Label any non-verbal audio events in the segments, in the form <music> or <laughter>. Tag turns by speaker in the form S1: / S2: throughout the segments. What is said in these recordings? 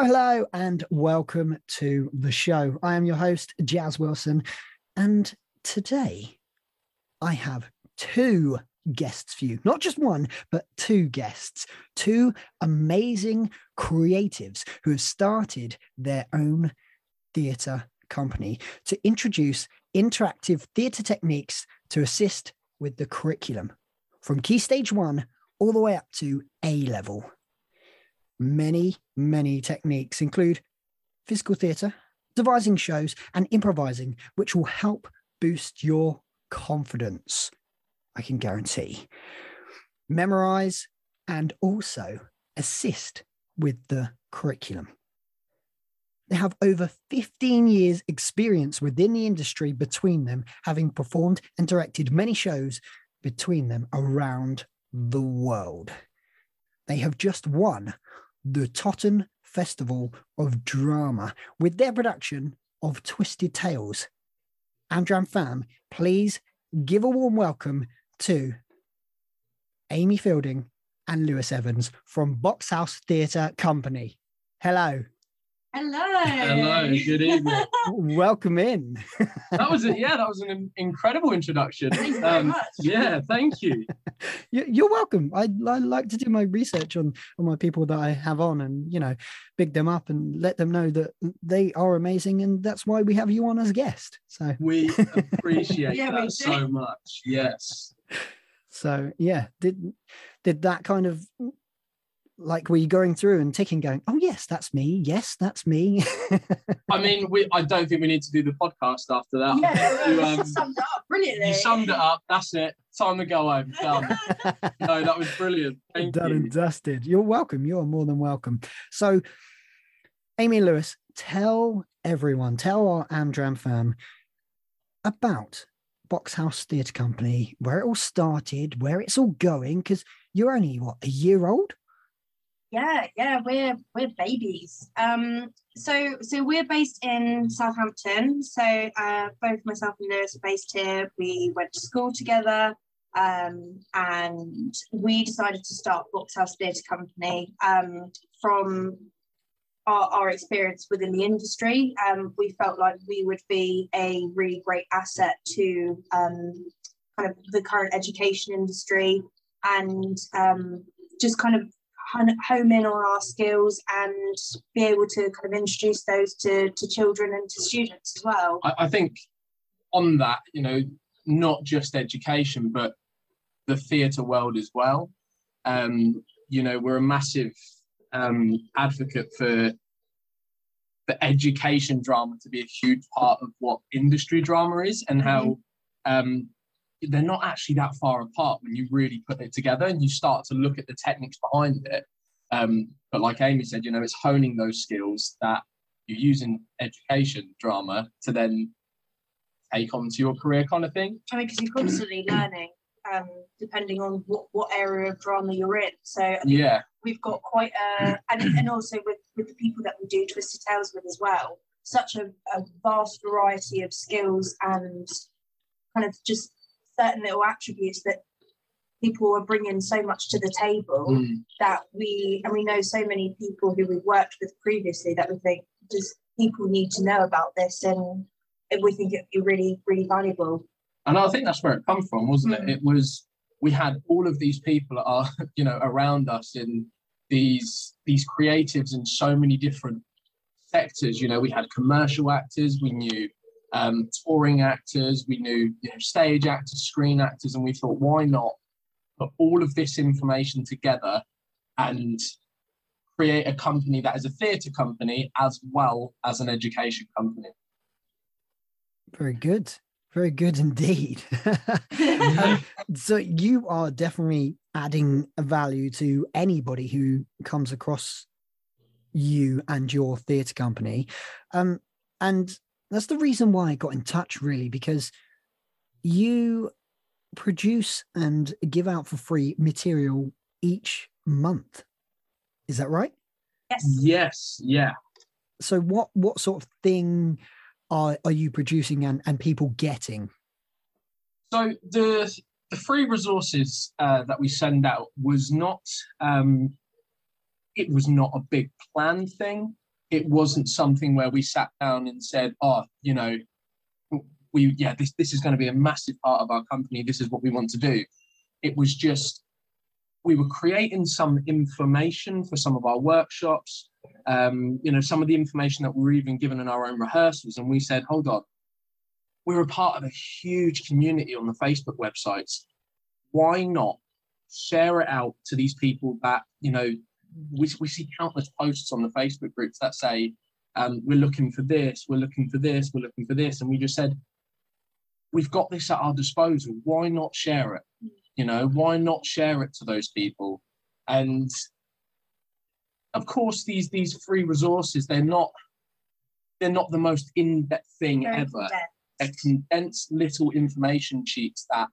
S1: Hello, hello, and welcome to the show. I am your host, Jaz Wilson, and today I have two guests for you. Not just one, but two guests, two amazing creatives who have started their own theatre company to introduce interactive theatre techniques to assist with the curriculum from Key Stage 1 all the way up to A level. Many, many techniques include physical theatre, devising shows, and improvising, which will help boost your confidence. I can guarantee. Memorize and also assist with the curriculum. They have over 15 years' experience within the industry between them, having performed and directed many shows between them around the world. They have just won the Totton Festival of Drama with their production of Twisted Tales. Amdram fam, please give a warm welcome to Amy Fielding and Lewis Evans from Box House Theatre Company. Hello.
S2: Hello.
S3: Hello, good evening. <laughs>
S1: Welcome in. <laughs>
S3: That was it. Yeah, that was an incredible introduction.
S2: Thank you very um, much.
S3: Yeah, thank you. <laughs>
S1: You- You're welcome. I, I like to do my research on on my people that I have on, and you know, big them up and let them know that they are amazing, and that's why we have you on as a guest. So,
S3: We appreciate
S2: Yeah, we
S3: so much. Yes.
S1: so yeah, did did that kind of like were you going through and ticking, going, oh yes, that's me. Yes, that's me.
S3: I mean, we. I don't think we need to do the podcast after that.
S2: Yeah, <laughs>
S3: you,
S2: you
S3: um, <laughs>
S2: summed it up brilliantly.
S3: you summed it up. That's it. Time to go home. Done. <laughs> No, that was brilliant. Thank
S1: Done
S3: you.
S1: and dusted. You're welcome. You're more than welcome. So, Amy Lewis, tell everyone, tell our Amdram fam about Box House Theatre Company, where it all started, where it's all going, because you're only what a year old.
S2: Yeah, yeah, we're we're babies. Um, so so we're based in Southampton. So uh, both myself and Lewis are based here. We went to school together, um, and we decided to start Box House Theatre Company um, from our, our experience within the industry. Um, we felt like we would be a really great asset to um, kind of the current education industry and um, just kind of home in on our skills and be able to kind of introduce those to, to children and to students as well.
S3: I, I think on that, you know, not just education, but the theatre world as well. Um, you know, we're a massive um, advocate for the education drama to be a huge part of what industry drama is and how um, they're not actually that far apart when you really put it together and you start to look at the techniques behind it. Um, but like Amy said, you know, it's honing those skills that you use in education drama to then take on to your career kind of thing.
S2: I mean, because you're constantly learning, um, depending on what, what area of drama you're in. So I think
S3: Yeah,
S2: we've got quite a, and, and also with, with the people that we do Twisted Tales with as well, such a, a vast variety of skills and kind of just certain little attributes that people are bringing so much to the table
S3: Mm.
S2: that we, and we know so many people who we've worked with previously that we think just people need to know about this and we think it'd be really, really valuable.
S3: and I think that's where it come from, wasn't
S2: Mm.
S3: it? It was we had all of these people are <laughs> you know around us in these these creatives in so many different sectors. You know, we had commercial actors, we knew um, touring actors, we knew you know stage actors, screen actors, and we thought, why not put all of this information together and create a company that is a theatre company as well as an education company.
S1: Very good. Very good indeed. <laughs> Um, so you are definitely adding value to anybody who comes across you and your theatre company. Um, and that's the reason why I got in touch, really, because you produce and give out for free material each month. Is that right?
S2: Yes.
S3: Yes, yeah.
S1: So what what sort of thing are are you producing and, and people getting?
S3: So the the free resources uh, that we send out was not um, it was not a big planned thing. It wasn't something where we sat down and said, "Oh, you know, we yeah, this this is going to be a massive part of our company. This is what we want to do." It was just we were creating some information for some of our workshops. Um, you know, some of the information that we were even given in our own rehearsals, and we said, "Hold on, we're a part of a huge community on the Facebook websites. Why not share it out to these people that you know we, we see countless posts on the Facebook groups that say, um, we're looking for this, we're looking for this, we're looking for this. And we just said, we've got this at our disposal. Why not share it? You know, why not share it to those people? And of course, these these free resources, they're not they're not the most in-depth thing
S2: Very
S3: ever.
S2: condensed.
S3: They're condensed little information sheets that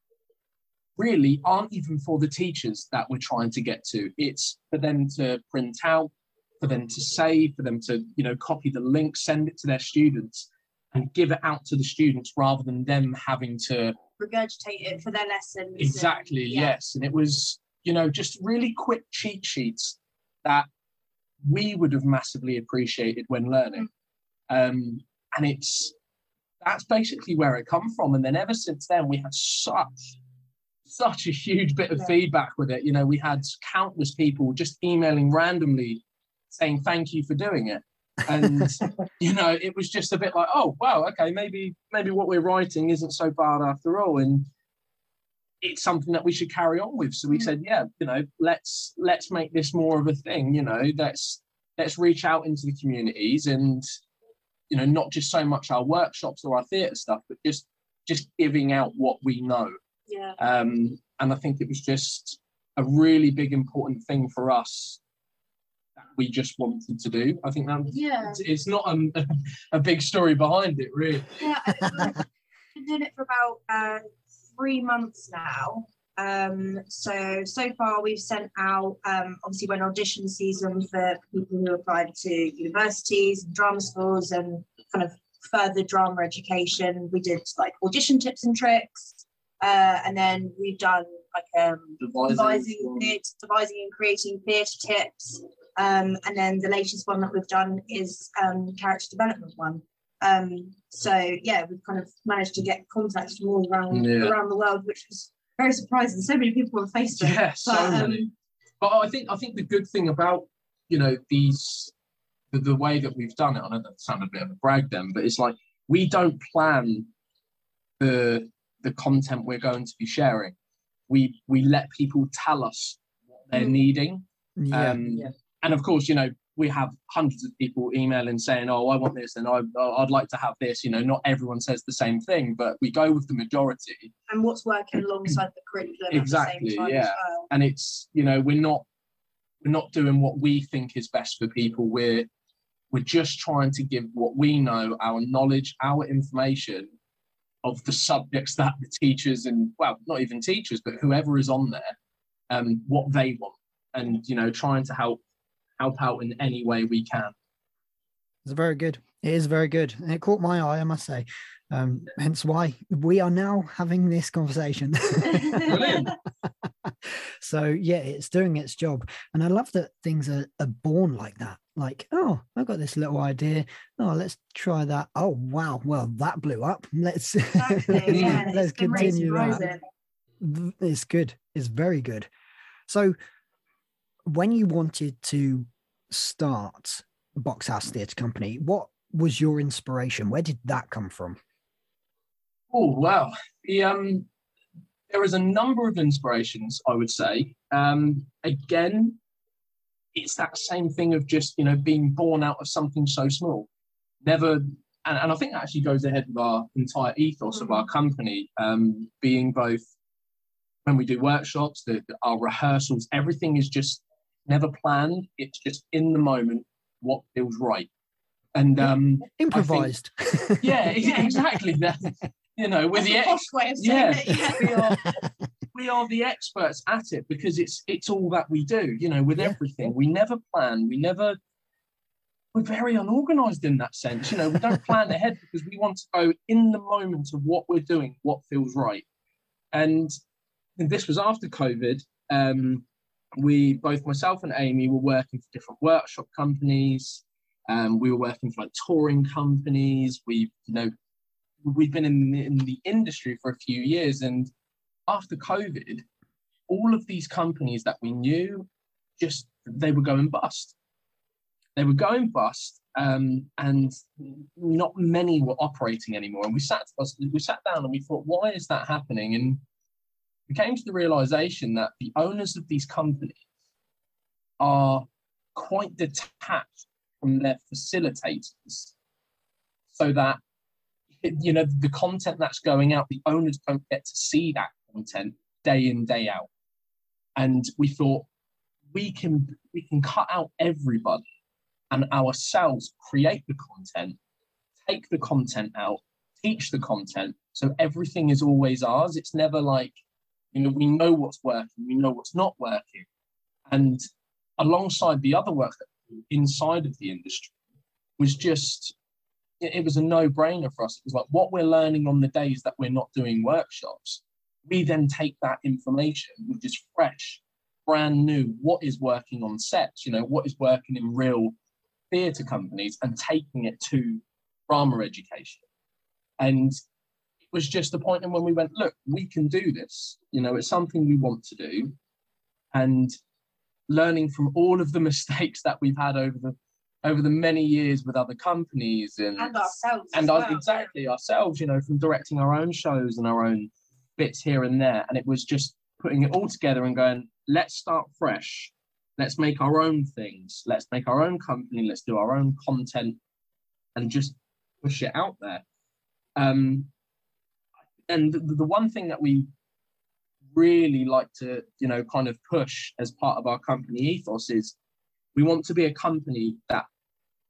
S3: really aren't even for the teachers that we're trying to get to. It's for them to print out, for them to save, for them to, you know, copy the link, send it to their students and give it out to the students rather than them having to
S2: regurgitate it for their lessons. and-
S3: exactly
S2: yeah.
S3: yes and it was you know just really quick cheat sheets that we would have massively appreciated when learning um and it's that's basically where it come from and then ever since then we had such such a huge bit of
S2: Yeah.
S3: feedback with it. You know we had countless people just emailing randomly saying thank you for doing it. And <laughs> you know it was just a bit like oh wow okay maybe maybe what we're writing isn't so bad after all. And it's something that we should carry on with. So we
S2: Mhm.
S3: said yeah you know let's let's make this more of a thing you know let's let's reach out into the communities and you know not just so much our workshops or our theatre stuff but just just giving out what we know
S2: Yeah.
S3: um, and I think it was just a really big important thing for us that we just wanted to do. I think that
S2: Yeah.
S3: it's, it's not a, <laughs> a big story behind it, really.
S2: Yeah. I've been doing it for about uh, three months now. Um, so so far we've sent out um, obviously when audition season for people who applied to universities and drama schools and kind of further drama education. We did like audition tips and tricks, uh, and then we've done like um, devising, theatre, devising and creating theatre tips. Um, and then the latest one that we've done is um, character development one. Um, so yeah, we've kind of managed to get contacts from all around
S3: Yeah.
S2: around the world, which was very surprising. So many people on Facebook.
S3: Yeah, so
S2: But, um,
S3: many. But I think I think the good thing about you know these the, the way that we've done it, I know that sounded a bit of a brag then, but it's like we don't plan the the content we're going to be sharing. We we let people tell us what they're
S2: Mm.
S3: needing.
S1: yeah.
S3: Um,
S2: Yeah.
S3: And of course, you know, we have hundreds of people emailing saying, "Oh, I want this," and I, I'd like to have this. You know, not everyone says the same thing, but we go with the majority.
S2: and what's working alongside the curriculum
S3: Exactly,
S2: at the same time
S3: yeah.
S2: as well.
S3: And it's, you know, we're not we're not doing what we think is best for people. We're we're just trying to give what we know, our knowledge, our information of the subjects that the teachers and well, not even teachers, but whoever is on there, um, what they want, and you know, trying to help help out in any way we can.
S1: It's very good. It is very good. And it caught my eye, I must say. Um, hence why we are now having this conversation. <laughs>
S3: Brilliant. <laughs>
S1: so yeah, it's doing its job. And I love that things are, are born like that. Like, oh, I've got this little idea. Oh, let's try that. Oh wow, well, that blew up. Let's
S2: Exactly, <laughs> yeah.
S1: let's
S2: it's been raised
S1: continue that.
S2: rising.
S1: It's good. It's very good. So, when you wanted to start Box House Theatre Company, what was your inspiration? Where did that come from?
S3: Oh wow. The um there is a number of inspirations, I would say. Um again, it's that same thing of just, you know, being born out of something so small. Never and, and I think that actually goes ahead with our entire ethos of our company, um, being both when we do workshops, the, our rehearsals, everything is just never planned. It's just in the moment what feels right. And um,
S1: Improvised. <laughs>
S3: yeah, ex- exactly. You know, we're
S2: That's
S3: the ex-
S2: way of saying
S3: yeah,
S2: it, yeah. <laughs>
S3: we are we are the experts at it because it's it's all that we do. You know, with
S1: Yeah.
S3: everything, we never plan. We never. We're very unorganized in that sense. You know, we don't plan ahead because we want to go in the moment of what we're doing, what feels right. And this was after COVID. Um, we both myself and Amy were working for different workshop companies. Um, we were working for like touring companies. We, you know, we've been in, in the industry for a few years, and after COVID, all of these companies that we knew just they were going bust. They were going bust, um, and not many were operating anymore. And we sat we sat down and we thought, why is that happening? And we came to the realization that the owners of these companies are quite detached from their facilitators, so that you know the content that's going out, the owners don't get to see that content day in day out. And we thought we can we can cut out everybody and ourselves create the content, take the content out, teach the content. So everything is always ours. It's never like, you know, we know what's working, we know what's not working. And alongside the other work inside of the industry was just, it, it was a no brainer for us. It was like what we're learning on the days that we're not doing workshops. We then take that information, which is fresh, brand new, what is working on sets, you know, what is working in real theatre companies and taking it to drama education. And it was just the point in when we went, look, we can do this. You know, it's something we want to do. And learning from all of the <laughs> mistakes that we've had over the over the many years with other companies and,
S2: and ourselves
S3: and
S2: well.
S3: exactly ourselves you know from directing our own shows and our own bits here and there. And it was just putting it all together and going let's start fresh. Let's make our own things. Let's make our own company. Let's do our own content and just push it out there. Um, and the, the one thing that we really like to you know kind of push as part of our company ethos is we want to be a company that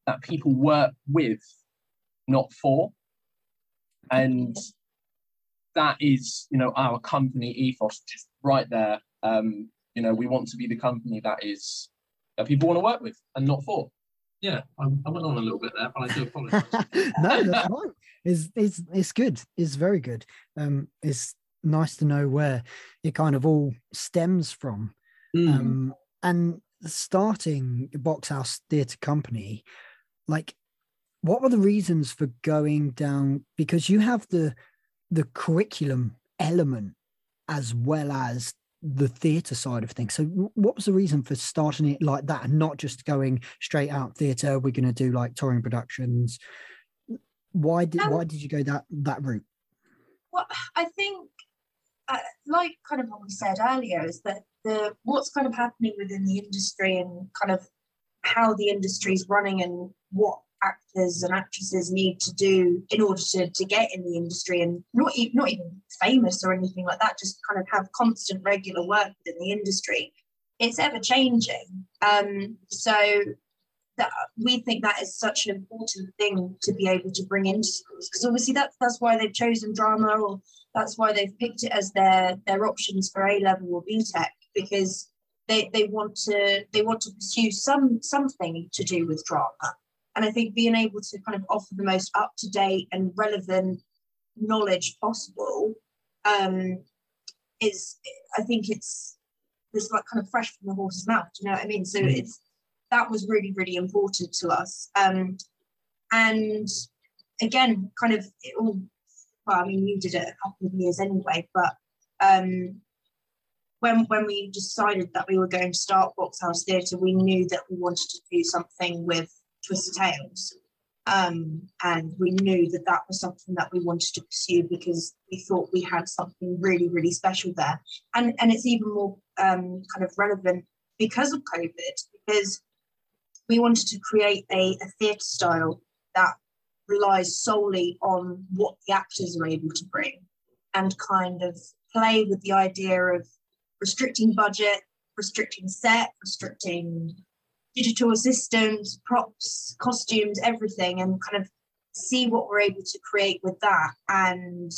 S3: that people work with not for and that is you know our company ethos just right there um, you know, we want to be the company that is that people want to work with and not for. Yeah, I, I went on a little bit there, but I do apologize. <laughs>
S1: no, that's fine. It's, it's, it's good. It's very good. Um, it's nice to know where it kind of all stems from.
S3: Mm.
S1: Um, and starting Box House Theatre Company, like, what were the reasons for going down? Because you have the the curriculum element as well as the theatre side of things. So, what was the reason for starting it like that and not just going straight out theatre? We're going to do like touring productions. Why did um, why did you go that that route?
S2: Well, I think, uh, like kind of what we said earlier, is that the what's kind of happening within the industry and kind of how the industry is running and what actors and actresses need to do in order to, to get in the industry and not, not even famous or anything like that, just kind of have constant regular work within the industry. It's ever changing. Um, so that we think that is such an important thing to be able to bring into schools because obviously that's that's why they've chosen drama or that's why they've picked it as their their options for A level or B Tech because they, they want to they want to pursue some something to do with drama and I think being able to kind of offer the most up to date and relevant knowledge possible um, is, I think it's, it's like kind of fresh from the horse's mouth. Do you know what I mean? So mm. it's, that was really, really important to us. Um, and again, kind of it all, well, I mean, you did it a couple of years anyway, but um, when when we decided that we were going to start Box House Theatre, we knew that we wanted to do something with Twisted Tales. Um, and we knew that that was something that we wanted to pursue because we thought we had something really, really special there. And, and it's even more um, kind of relevant because of COVID, because we wanted to create a, a theatre style that relies solely on what the actors are able to bring and kind of play with the idea of restricting budget, restricting set, restricting digital assistants, props, costumes, everything, and kind of see what we're able to create with that. And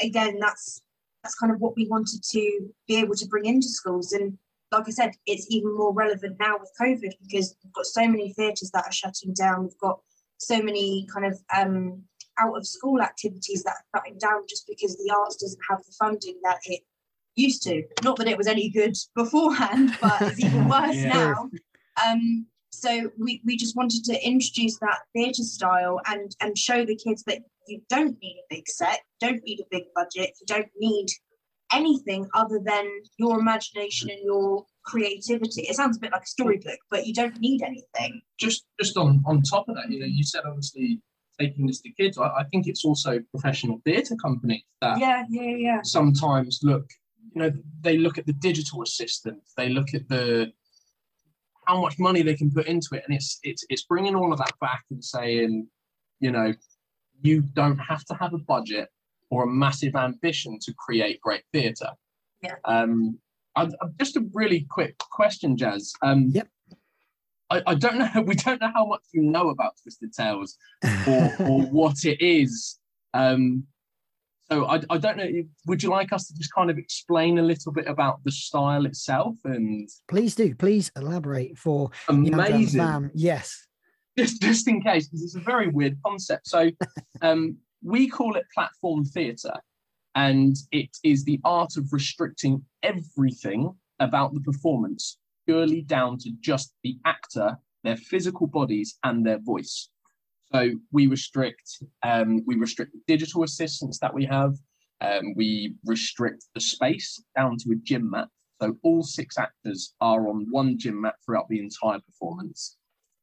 S2: again, that's that's kind of what we wanted to be able to bring into schools. And like I said, it's even more relevant now with COVID because we've got so many theatres that are shutting down. We've got so many kind of um, out of school activities that are shutting down just because the arts doesn't have the funding that it used to. Not that it was any good beforehand, but it's even <laughs> worse
S3: Yeah.
S2: now. Um, so we, we just wanted to introduce that theatre style and and show the kids that you don't need a big set, don't need a big budget, you don't need anything other than your imagination and your creativity. It sounds a bit like a storybook, but you don't need anything.
S3: just just on on top of that, you know, you said obviously taking this to kids. I, I think it's also professional theatre companies that
S2: Yeah, yeah, yeah.
S3: sometimes look, you know, they look at the digital assistant, they look at the how much money they can put into it, and it's it's it's bringing all of that back and saying, you know, you don't have to have a budget or a massive ambition to create great theatre.
S2: Yeah.
S3: Um, I, I- just a really quick question, Jaz. Um,
S1: Yep.
S3: I, I don't know. <laughs> We don't know how much you know about Twisted Tales or, <laughs> or what it is. Um, so I, I don't know. Would you like us to just kind of explain a little bit about the style itself and
S1: please do. Please elaborate for the Young Guns
S3: amazing,
S1: fam. Yes.
S3: just just in case because it's a very weird concept. So <laughs> um, we call it platform theatre, and it is the art of restricting everything about the performance purely down to just the actor, their physical bodies, and their voice. So we restrict um, we restrict the digital assistants that we have. Um, we restrict the space down to a gym mat. So all six actors are on one gym mat throughout the entire performance.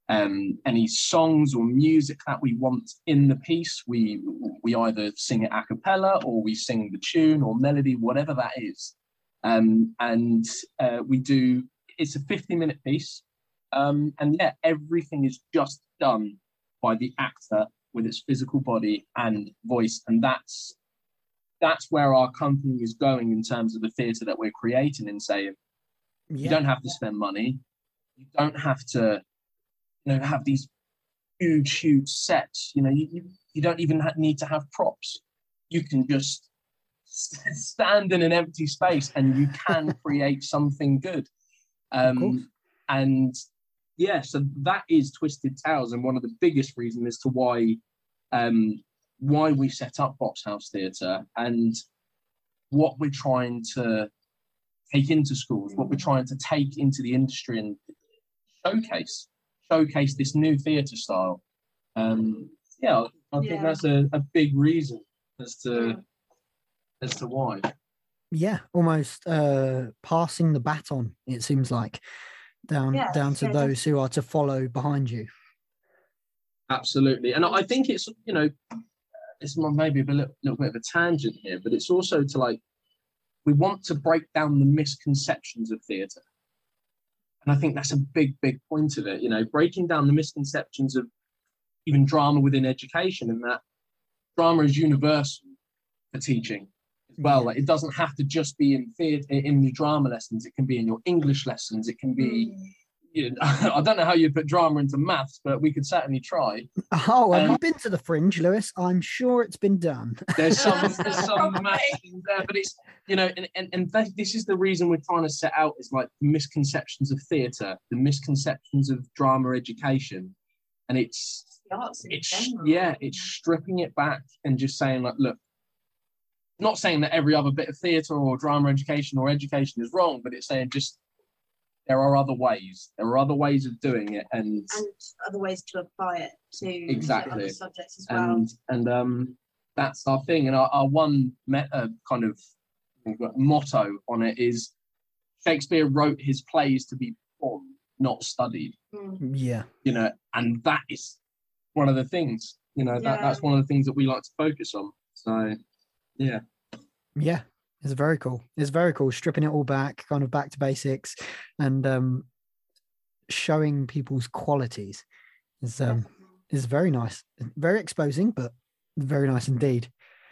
S3: Um, any songs or music that we want in the piece, we we either sing it a cappella or we sing the tune or melody, whatever that is. Um, and uh, we do. It's a 50 minute piece, um, and yeah, everything is just done by the actor with its physical body and voice, and that's that's where our company is going in terms of the theatre that we're creating and saying you don't have to spend money. You don't have to you know have these huge huge sets. You know you, you, you don't even ha- need to have props. You can just stand in an empty space and you can <laughs> create something good. Um and yeah so that is twisted tales and one of the biggest reasons as to why um why we set up box house theatre and what we're trying to take into schools, what we're trying to take into the industry and showcase, showcase this new theatre style. Um, yeah, I think
S2: Yeah.
S3: that's a, a big reason as to as to why.
S1: yeah almost uh passing the baton it seems like down
S2: Yeah,
S1: down to
S2: yeah,
S1: those who are to follow behind you.
S3: Absolutely, and I think it's you know, it's maybe a little, little bit of a tangent here, but it's also to like, we want to break down the misconceptions of theatre, and I think that's a big, big point of it. You know, breaking down the misconceptions of even drama within education, and that drama is universal for teaching. as well. Like, it doesn't have to just be in theatre in your drama lessons. It can be in your English lessons. It can be. You know, <laughs> I don't know how you put drama into maths, but we could certainly try.
S1: oh have you
S3: Um,
S1: been to the fringe lewis i'm sure it's been done <laughs>
S3: there's some there's some
S2: Probably.
S3: maths in there, but it's you know, and and, and that, this is the reason we're trying to set out is like the misconceptions of theatre, the misconceptions of drama education, and it's it's yeah, it's stripping it back and just saying like, look, not saying that every other bit of theatre or drama education or education is wrong, but it's saying just there are other ways. There are other ways of doing it, and
S2: and other ways to apply it to to
S3: Exactly.
S2: other subjects as well.
S3: and and um that's our thing and our, our one meta kind of motto on it is shakespeare wrote his plays to be performed not studied
S2: Mm.
S1: yeah
S3: you know and that is one of the things you know that,
S2: Yeah.
S3: that's one of the things that we like to focus on so yeah.
S1: Yeah it's very cool. It's very cool stripping it all back kind of back to basics and um showing people's qualities is um is very nice. Very exposing but very nice indeed. <laughs>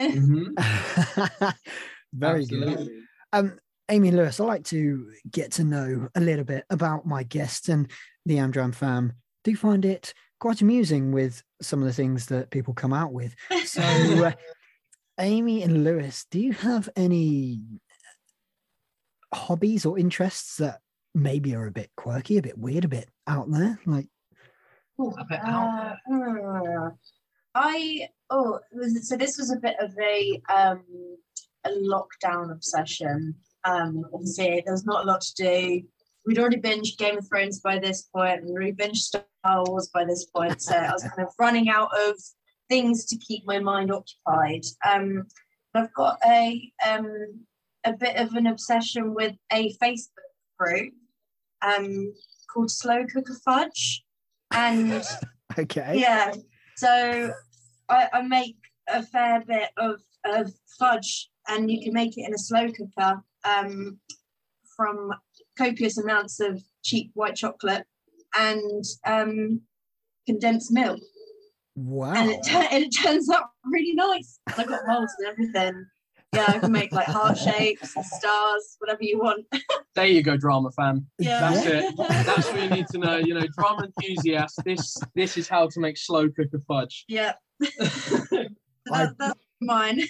S1: Very good. Um amy lewis i like to get to know a little bit about my guests and the amdram fam. Do find it quite amusing with some of the things that people come out with? So <laughs> uh, amy and lewis do you have any hobbies or interests that maybe are a bit quirky a bit weird a bit out there like
S3: a bit out
S2: Uh, uh, I oh was- so this was a bit of a um a lockdown obsession. Um, obviously, there was not a lot to do. We'd already binged Game of Thrones by this point, and we'd already binged Star Wars by this point. So I was kind of <laughs> running out of things to keep my mind occupied. Um, I've got a um, a bit of an obsession with a Facebook group um, called Slow Cooker Fudge, and <laughs>
S1: Okay.
S2: yeah, so I, I make a fair bit of, of fudge, and you can make it in a slow cooker um, from copious amounts of cheap white chocolate and um, condensed milk,
S1: Wow.
S2: and it, tu- and it turns out really nice. And I got molds and everything. Yeah, I can make like heart shapes and stars, whatever you want. <laughs>
S3: There you go, drama fan.
S2: Yeah,
S3: That's it. <laughs> That's what you need to know. You know, drama enthusiast. This this is how to make slow cooker fudge.
S2: yeah.
S1: I- <laughs>
S2: That, that's mine.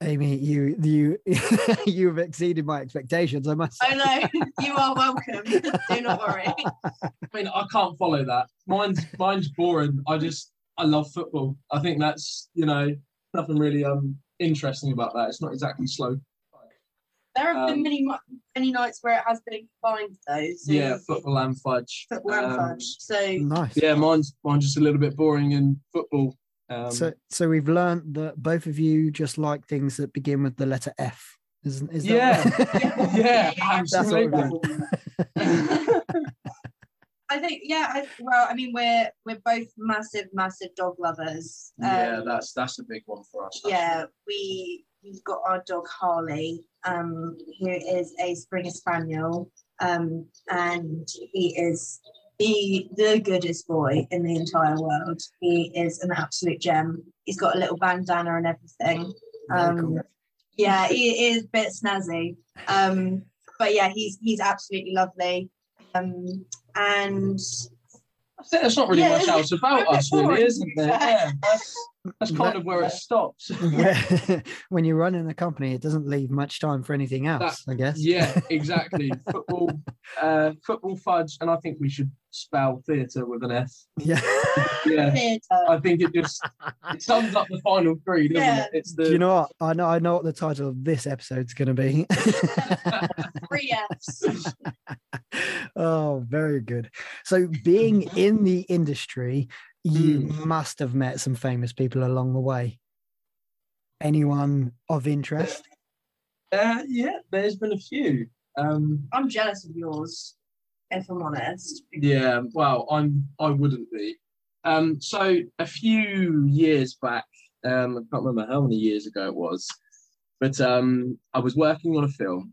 S1: N- Amy, you you <laughs> you've exceeded my expectations. I must.
S2: I
S1: say.
S2: know. <laughs> You are welcome. <laughs> Do not worry.
S3: I mean, I can't follow that. Mine's mine's boring. I just I love football. I think that's you know nothing really um interesting about that. It's not exactly slow.
S2: There have
S3: Um,
S2: been many many nights where it has been combined though. So
S3: Yeah, football and fudge.
S2: football and
S3: Um,
S2: fudge. So
S1: Nice.
S3: Yeah, mine's mine's just a little bit boring in football. Um,
S1: So so we've learned that both of you just like things that begin with the letter F. Isn't is
S3: Yeah.
S1: that
S3: yeah, <laughs> <laughs>
S1: That's what. <laughs>
S2: I think yeah. I, well, I mean we're we're both massive massive dog lovers.
S3: yeah,
S2: Um,
S3: that's that's a big one for us.
S2: yeah. We we've got our dog Harley, um, who is a Springer Spaniel, um, and he is the the goodest boy in the entire world. He is an absolute gem. He's got a little bandana and everything. Um,
S1: cool.
S2: yeah, he is a bit snazzy. Um, but yeah, he's he's absolutely lovely. Um, and
S3: I think there's not really
S2: Yeah,
S3: much else about <laughs> us, really, isn't there?
S2: to be fair.
S3: Yeah, that's, that's kind of where it stops. <laughs> <laughs>
S1: when you're running a company, it doesn't leave much time for anything else. I guess.
S3: Yeah, <laughs> exactly. football, uh, football fudge, and I think we should spell theatre with an S.
S1: Yeah.
S3: Yeah,
S2: theatre.
S3: I think it just it sums up the final three, doesn't
S2: Yeah.
S3: it? It's the
S1: Do you know what? I know. I know what the title of this episode's going to be.
S2: Three Fs.
S1: oh, very good. So, being in the industry, you
S3: Hmm.
S1: must have met some famous people along the way. Anyone of interest?
S3: uh, yeah. There's been a few. Um,
S2: I'm jealous of yours, if I'm honest.
S3: Yeah, well, I'm I wouldn't be. Um, so a few years back, um, I can't remember how many years ago it was, but um, I was working on a film,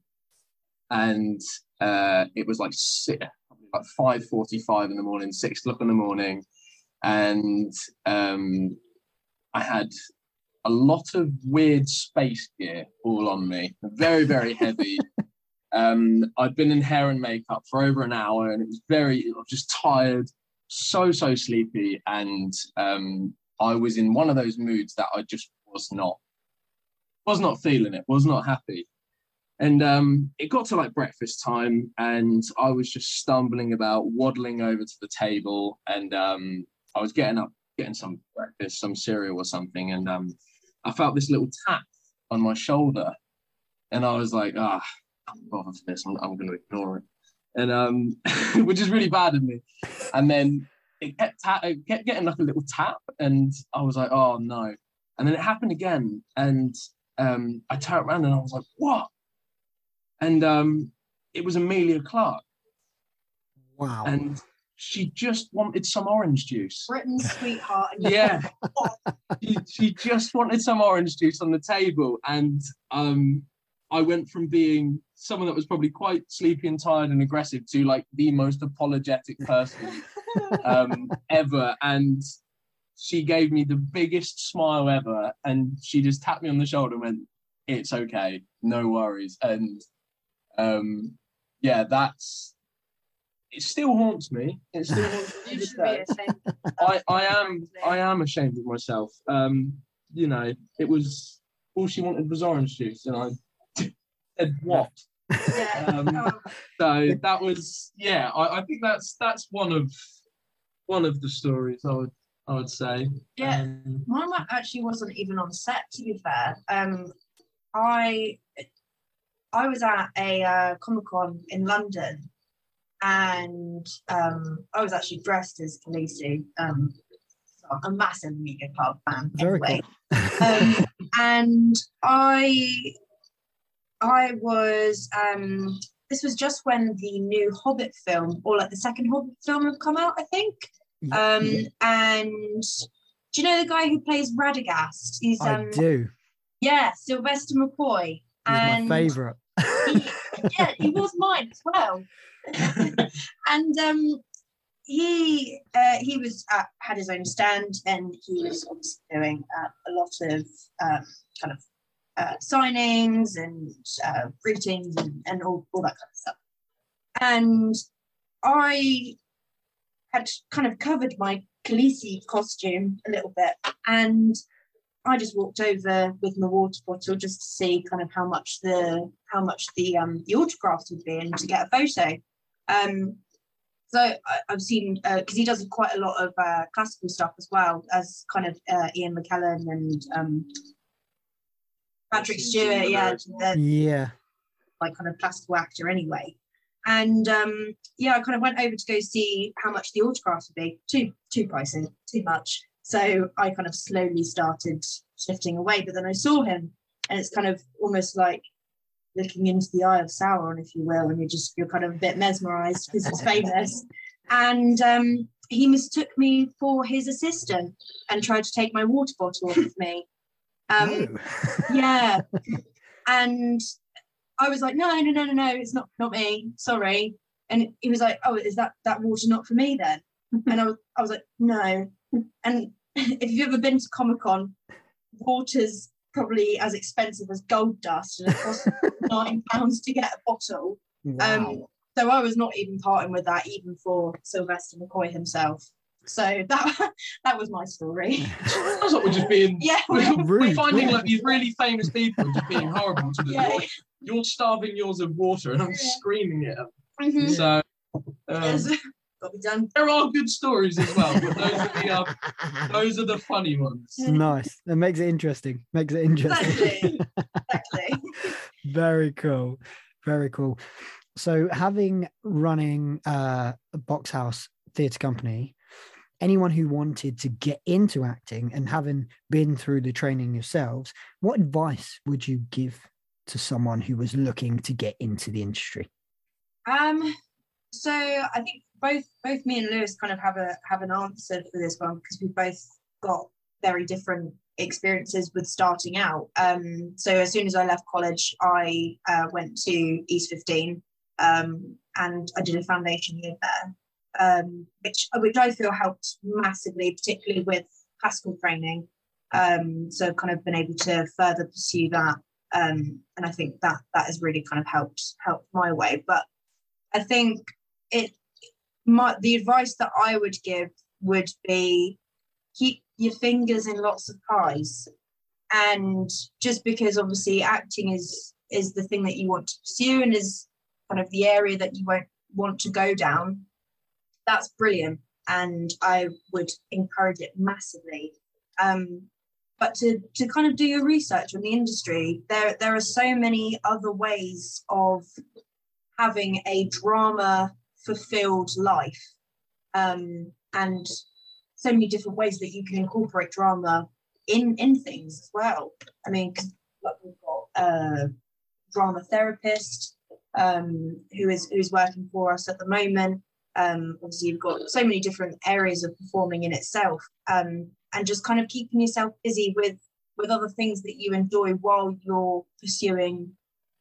S3: and uh, it was like si- probably like five forty-five in the morning, six o'clock in the morning, and um, I had a lot of weird space gear all on me, very very heavy. <laughs> Um, I'd been in hair and makeup for over an hour, and it was very I was just tired, so so sleepy, and um, I was in one of those moods that I just was not was not feeling it, was not happy. And um, it got to like breakfast time, and I was just stumbling about, waddling over to the table, and um, I was getting up, getting some breakfast, some cereal or something, and um, I felt this little tap on my shoulder, and I was like, ah, I'm bothered for this. I'm, I'm going to ignore it, and um, <laughs> which is really bad of me. And then it kept ta- it kept getting like a little tap, and I was like, oh no. And then it happened again, and um, I turned around and I was like, what? And um, it was Emilia Clarke,
S1: Wow.
S3: and she just wanted some orange juice.
S2: Britain's <laughs> sweetheart.
S3: Yeah, <laughs> she, she just wanted some orange juice on the table, and um, I went from being someone that was probably quite sleepy and tired and aggressive to like the most apologetic person <laughs> um, ever. And she gave me the biggest smile ever, and she just tapped me on the shoulder and went, "It's okay, no worries." And um, yeah, that's it. Still haunts me. It still haunts me. <laughs>
S2: you should be ashamed.
S3: I, I am. I am ashamed of myself. Um, you know, it was all she wanted was orange juice, and I <laughs> said what?
S2: Yeah.
S3: Um,
S2: Oh,
S3: So that was yeah. I, I think that's that's one of one of the stories I would I would say.
S2: Yeah.
S3: Um,
S2: Mine actually wasn't even on set, to be fair. Um, I I was at a uh, Comic Con in London, and um, I was actually dressed as Khaleesi. Um, so I'm a massive Emilia Clarke fan.
S1: Very
S2: anyway.
S1: cool. <laughs>
S2: um, and I I was um this was just when the new Hobbit film or like the second Hobbit film had come out, I think. Um
S1: yeah,
S2: and do you know the guy who plays Radagast? He's
S1: I
S2: um
S1: do.
S2: yeah, Sylvester McCoy.
S1: He's
S2: and
S1: my favorite.
S2: he- yeah, he was mine as well. <laughs> and um, he uh, he was uh, had his own stand, and he was obviously doing uh, a lot of um, kind of uh, signings and uh, greetings and, and all, all that kind of stuff. And I had kind of covered my Khaleesi costume a little bit, and I just walked over with my water bottle just to see kind of how much the how much the um the autographs would be and to get a photo. Um, so I, I've seen because he does quite a lot of uh, classical stuff as well as kind of uh, Ian McKellen and um, Patrick Stewart. Yeah,
S1: Yeah.
S2: like kind of classical actor anyway. And um, yeah, I kind of went over to go see how much the autographs would be. Too too pricey, too much. So I kind of slowly started shifting away. But then I saw him, and it's kind of almost like looking into the eye of Sauron, if you will, and you're just you're kind of a bit mesmerized because it's famous. And um, he mistook me for his assistant and tried to take my water bottle off of me. Um, yeah. <laughs> And i was like no no no no no it's not not me. Sorry. And he was like oh is that that water not for me then? And i was i was like no. And <laughs> if you've ever been to comic-con water's probably as expensive as gold dust and it costs <laughs> nine pounds to get a bottle
S1: wow.
S2: um so i was not even parting with that even for sylvester mccoy himself so that <laughs> that was my story <laughs>
S3: Sounds like we're just being
S2: yeah
S3: we're, we're finding
S1: yeah.
S3: like these really famous people just being horrible to them.
S2: yeah
S3: You're, you're starving yours of water and I'm screaming it.
S2: Mhm.
S3: So um,
S2: Yes. Got to be done
S3: there are good stories as well, but those are the uh, <laughs> those are the funny ones.
S1: nice. That makes it interesting. Makes it interesting.
S2: Exactly. <laughs> exactly.
S1: Very cool. Very cool. So having running uh, a box house theatre company, anyone who wanted to get into acting and having been through the training yourselves, what advice would you give to someone who was looking to get into the industry?
S2: Um, so I think both both me and Lewis kind of have a have an answer for this one because we both got very different experiences with starting out. Um, so as soon as I left college, I uh, went to East 15 um, and I did a foundation year there, um, which which I feel helped massively, particularly with classical training. Um, so I've kind of been able to further pursue that, um, and I think that that has really kind of helped helped my way. But I think it my the advice that I would give would be keep your fingers in lots of pies. And just because obviously acting is is the thing that you want to pursue and is kind of the area that you won't want to go down, that's brilliant. And I would encourage it massively. Um, but to, to kind of do your research on the industry, there there are so many other ways of having a drama fulfilled life. Um, and so many different ways that you can incorporate drama in in things as well. I mean like we've got a drama therapist um, who is who's working for us at the moment. Um, obviously you've got so many different areas of performing in itself. Um, and just kind of keeping yourself busy with with other things that you enjoy while you're pursuing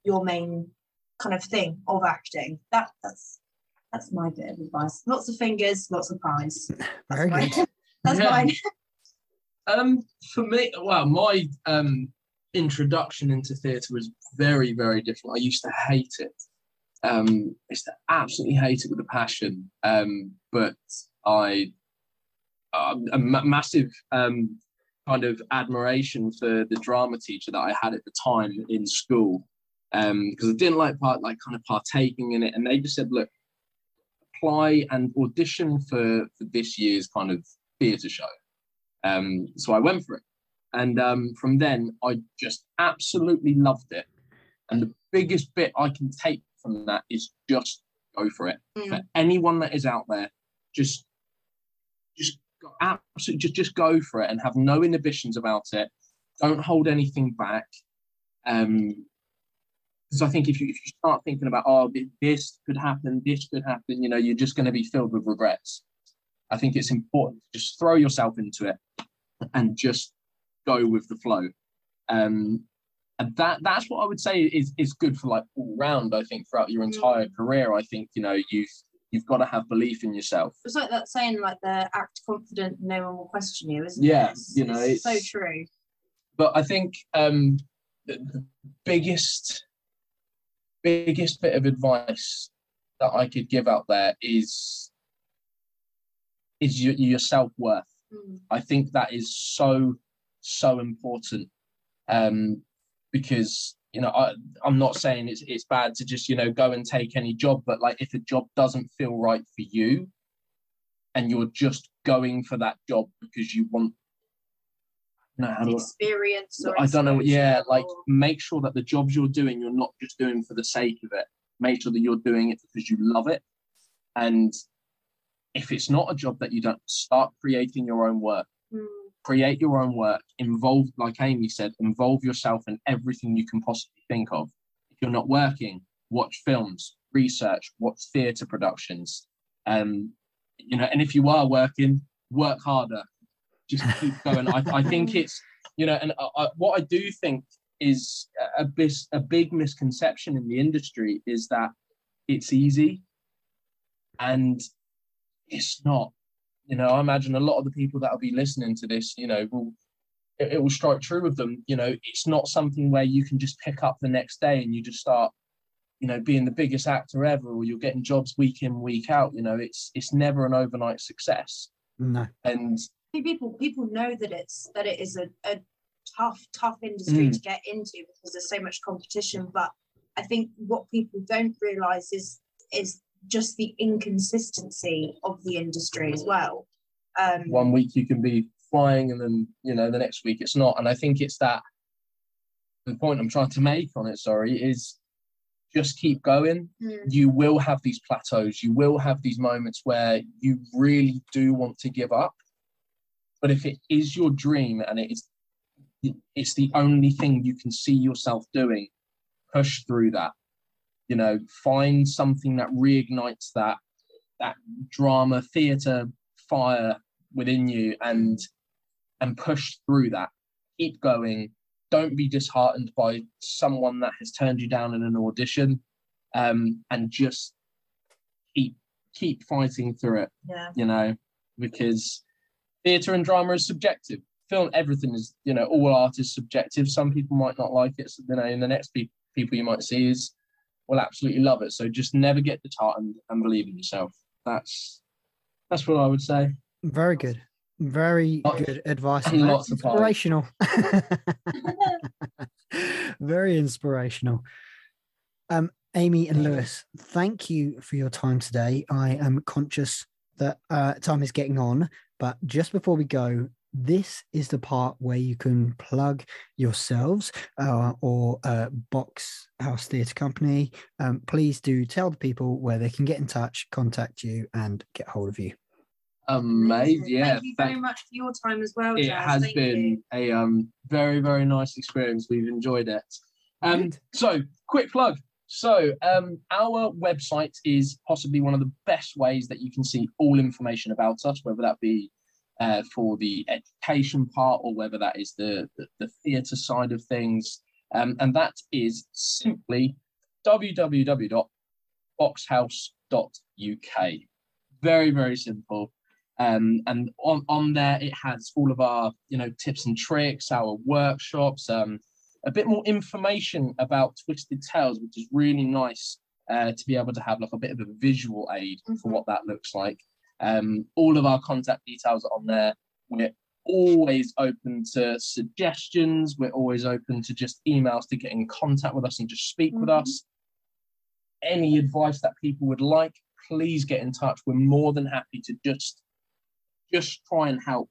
S2: your main kind of thing of acting. That that's that's my bit of advice. Lots of fingers, lots of pies. <laughs> That's
S1: Very
S2: mine.
S1: good.
S2: that's
S3: Yeah.
S2: mine. <laughs>
S3: Um, for me, well, my um introduction into theatre was very, very different. I used to hate it. Um, I used to absolutely hate it with a passion. Um, but I, um, a ma- massive um kind of admiration for the drama teacher that I had at the time in school. Um, because I didn't like part like kind of partaking in it, and they just said, look, apply and audition for for this year's kind of theatre show. Um, so I went for it. And um, from then, I just absolutely loved it. And the biggest bit I can take from that is just go for it.
S2: Mm.
S3: For anyone that is out there, just, just go- absolutely, just just go for it and have no inhibitions about it. Don't hold anything back. Um, because I think if you if you start thinking about oh this could happen, this could happen, you know, you're just going to be filled with regrets. I think it's important to just throw yourself into it and just go with the flow. Um, and that that's what I would say is is good for like all round. I think throughout your entire career, I think you know you've you've got to have belief in yourself.
S2: It's like that saying, like the act confident, no one will question you, isn't
S3: Yeah,
S2: it? It's,
S3: you know,
S2: it's so true.
S3: But I think um, the, the biggest biggest bit of advice that I could give out there is is your, your self worth.
S2: Mm.
S3: I think that is so so important um, because you know I, I'm not saying it's it's bad to just you know go and take any job, but like if a job doesn't feel right for you, and you're just going for that job because you want, no,
S2: Experience or
S3: I don't know. Yeah,
S2: exposure
S3: like make sure that the jobs you're doing, you're not just doing for the sake of it. Make sure that you're doing it because you love it. And if it's not a job that you don't, start creating your own work.
S2: Mm.
S3: Create your own work. Involve, like Amy said, involve yourself in everything you can possibly think of. If you're not working, watch films, research, watch theatre productions. Um, you know, and if you are working, work harder. Just keep going. I, I think <laughs> it's you know, and I, I, what I do think is a, bis, a big misconception in the industry is that it's easy, and it's not. You know, I imagine a lot of the people that will be listening to this, you know, will it, it will strike true with them. You know, it's not something where you can just pick up the next day and you just start, you know, being the biggest actor ever, or you're getting jobs week in week out. You know, it's it's never an overnight success,
S1: No.
S3: and
S2: I think people people know that it's that it is a, a tough tough industry
S3: Mm.
S2: to get into because there's so much competition. But i think what people don't realize is is just the inconsistency of the industry as well. Um
S3: one week you can be flying and then you know the next week it's not. And i think it's that the point i'm trying to make on it sorry is just keep going.
S2: Mm,
S3: you will have these plateaus. You will have these moments where you really do want to give up but if it is your dream and it is it's the only thing you can see yourself doing push through that. You know find something that reignites that that drama theater fire within you and and push through that. Keep going. Don't be disheartened by someone that has turned you down in an audition um, and just keep keep fighting through it
S2: yeah.
S3: you know because theatre and drama is subjective film everything is you know all art is subjective some people might not like it so, you know and the next pe- people you might see is will absolutely love it so just never get disheartened and believe in yourself that's that's what i would say
S1: Very good. Very
S3: Lots-
S1: good advice.
S3: lots of
S1: inspirational. <laughs> Very inspirational. Um, Amy and Lewis, thank you for your time today. I am conscious that uh, time is getting on, but just before we go, this is the part where you can plug yourselves uh, or uh, Box House Theatre Company. Um, please do tell the people where they can get in touch, contact you, and get hold of you.
S3: amazing yeah
S2: thank you
S3: thank-
S2: very much for your time as well
S3: it
S2: Jaz.
S3: has
S2: Thank
S3: been
S2: you.
S3: a um very very nice experience we've enjoyed it um so quick plug so um our website is possibly one of the best ways that you can see all information about us whether that be uh, for the education part or whether that is the the, the theatre side of things. Um, and that is simply www.boxhouse.uk very very simple. Um, and on, on there it has all of our you know tips and tricks our workshops um, a bit more information about twisted tales which is really nice uh, to be able to have like a bit of a visual aid for
S2: Mhm.
S3: what that looks like. Um, all of our contact details are on there. We're always open to suggestions. We're always open to just emails to get in contact with us and just speak with
S2: Mhm.
S3: us. Any advice that people would like please get in touch. We're more than happy to just just try and help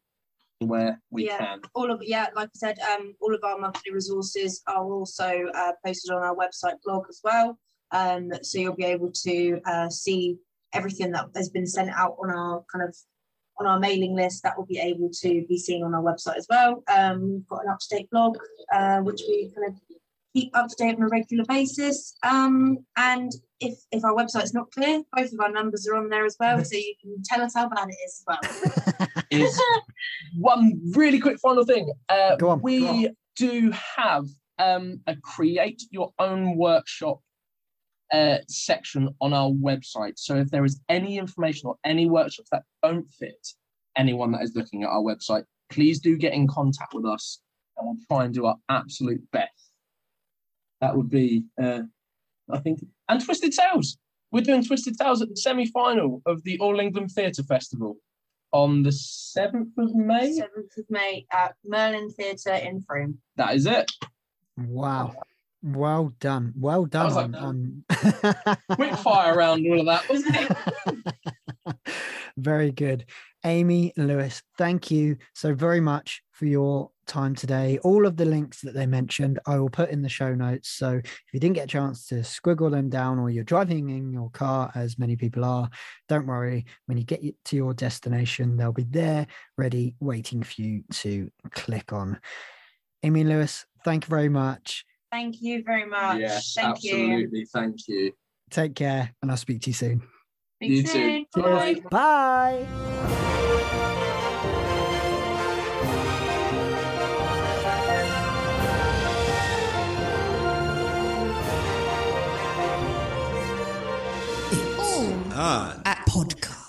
S3: where we
S2: Yeah.
S3: can.
S2: all of yeah, like I said, um, all of our monthly resources are also uh, posted on our website blog as well. Um, so you'll be able to uh, see everything that has been sent out on our kind of on our mailing list. That will be able to be seen on our website as well. Um, we've got an up to date blog, uh, which we kind of keep up to date on a regular basis. Um, and if if our website's not clear, both of our numbers are on there as well, so you can tell us how bad it is as well. <laughs>
S3: Is one really quick final thing. Uh,
S1: Go on,
S3: we
S2: go on.
S3: do have um, a create your own workshop uh, section on our website. So if there is any information or any workshops that don't fit anyone that is looking at our website, please do get in contact with us and we'll try and do our absolute best. That would be, uh, I think, and Twisted Tales. We're doing Twisted Tales at the semi final of the All England Theatre Festival on the 7th of May.
S2: Seventh of May at Merlin Theatre in Frome.
S3: That is it.
S1: Wow. Well done. Well done
S3: was
S1: on, on... <laughs>
S3: Quick fire around all of that, wasn't it? <laughs>
S1: very good. Amy Lewis, thank you so very much for your time today. All of the links that they mentioned, I will put in the show notes. So if you didn't get a chance to squiggle them down or you're driving in your car, as many people are, don't worry. When you get to your destination, they'll be there ready, waiting for you to click on. Amy Lewis, thank you very much.
S2: Thank you very much.
S3: yes,
S2: Thank you.
S3: absolutely. Thank you.
S1: Take care, and I'll speak to you soon.
S2: Speak
S3: You too.
S2: soon.
S3: Cheers.
S2: Bye.
S1: Bye.
S4: It's
S5: at podcast.